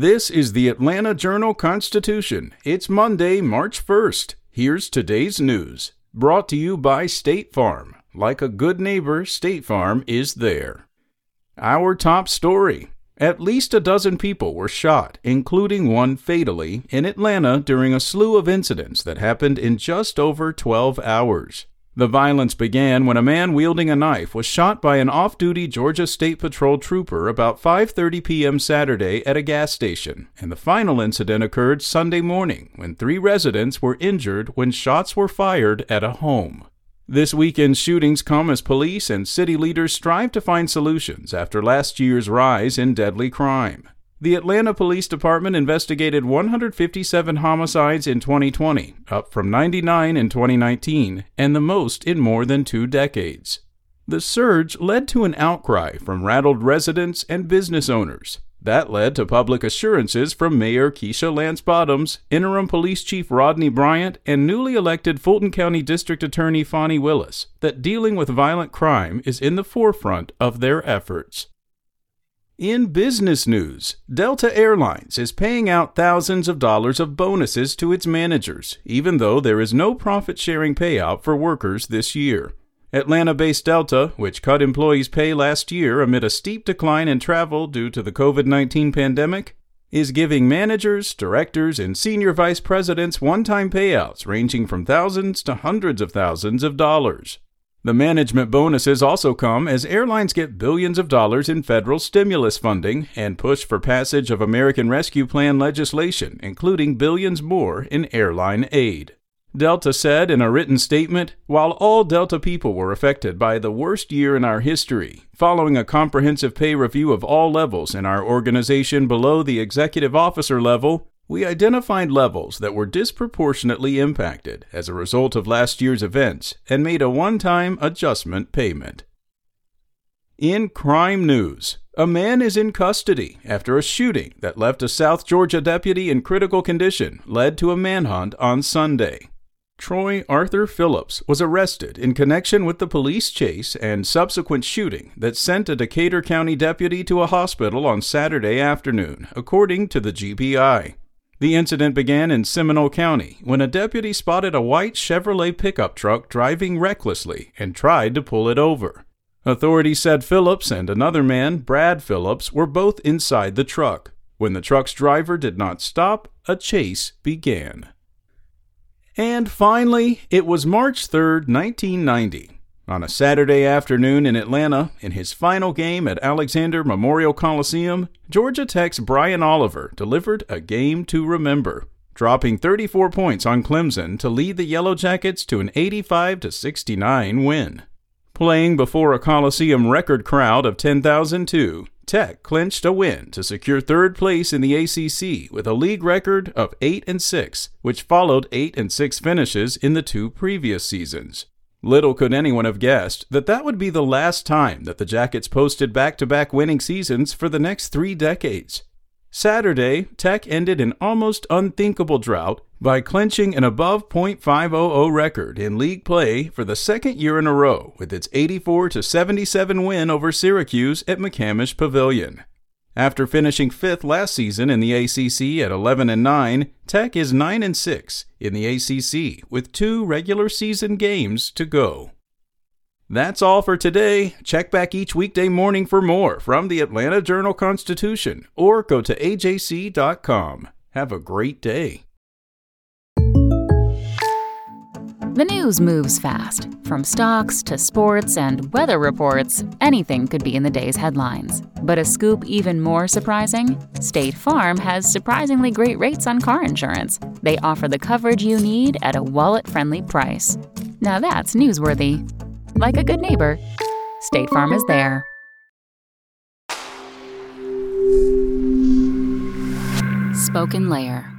This is the Atlanta Journal Constitution. It's Monday, March 1st. Here's today's news. Brought to you by State Farm. Like a good neighbor, State Farm is there. Our top story. At least a dozen people were shot, including one fatally, in Atlanta during a slew of incidents that happened in just over 12 hours. The violence began when a man wielding a knife was shot by an off-duty Georgia State Patrol trooper about 5:30 p.m. Saturday at a gas station, and the final incident occurred Sunday morning when 3 residents were injured when shots were fired at a home. This weekend's shootings come as police and city leaders strive to find solutions after last year's rise in deadly crime. The Atlanta Police Department investigated 157 homicides in 2020, up from 99 in 2019, and the most in more than two decades. The surge led to an outcry from rattled residents and business owners. That led to public assurances from Mayor Keisha Lance Bottoms, Interim Police Chief Rodney Bryant, and newly elected Fulton County District Attorney Fani Willis that dealing with violent crime is in the forefront of their efforts. In business news, Delta Airlines is paying out thousands of dollars of bonuses to its managers, even though there is no profit sharing payout for workers this year. Atlanta based Delta, which cut employees' pay last year amid a steep decline in travel due to the COVID 19 pandemic, is giving managers, directors, and senior vice presidents one time payouts ranging from thousands to hundreds of thousands of dollars. The management bonuses also come as airlines get billions of dollars in federal stimulus funding and push for passage of American Rescue Plan legislation, including billions more in airline aid. Delta said in a written statement While all Delta people were affected by the worst year in our history, following a comprehensive pay review of all levels in our organization below the executive officer level, we identified levels that were disproportionately impacted as a result of last year's events and made a one time adjustment payment. In crime news, a man is in custody after a shooting that left a South Georgia deputy in critical condition led to a manhunt on Sunday. Troy Arthur Phillips was arrested in connection with the police chase and subsequent shooting that sent a Decatur County deputy to a hospital on Saturday afternoon, according to the GBI. The incident began in Seminole County when a deputy spotted a white Chevrolet pickup truck driving recklessly and tried to pull it over. Authorities said Phillips and another man, Brad Phillips, were both inside the truck. When the truck's driver did not stop, a chase began. And finally, it was March 3, 1990. On a Saturday afternoon in Atlanta, in his final game at Alexander Memorial Coliseum, Georgia Tech's Brian Oliver delivered a game to remember, dropping 34 points on Clemson to lead the Yellow Jackets to an 85 69 win. Playing before a Coliseum record crowd of 10,002, Tech clinched a win to secure third place in the ACC with a league record of 8 and 6, which followed 8 and 6 finishes in the two previous seasons. Little could anyone have guessed that that would be the last time that the Jackets posted back to back winning seasons for the next three decades. Saturday, Tech ended an almost unthinkable drought by clinching an above .500 record in league play for the second year in a row with its 84 77 win over Syracuse at McCamish Pavilion. After finishing fifth last season in the ACC at 11 and 9, Tech is 9 and 6 in the ACC with two regular season games to go. That's all for today. Check back each weekday morning for more from the Atlanta Journal Constitution or go to ajc.com. Have a great day. The news moves fast. From stocks to sports and weather reports, anything could be in the day's headlines. But a scoop even more surprising State Farm has surprisingly great rates on car insurance. They offer the coverage you need at a wallet friendly price. Now that's newsworthy. Like a good neighbor, State Farm is there. Spoken Layer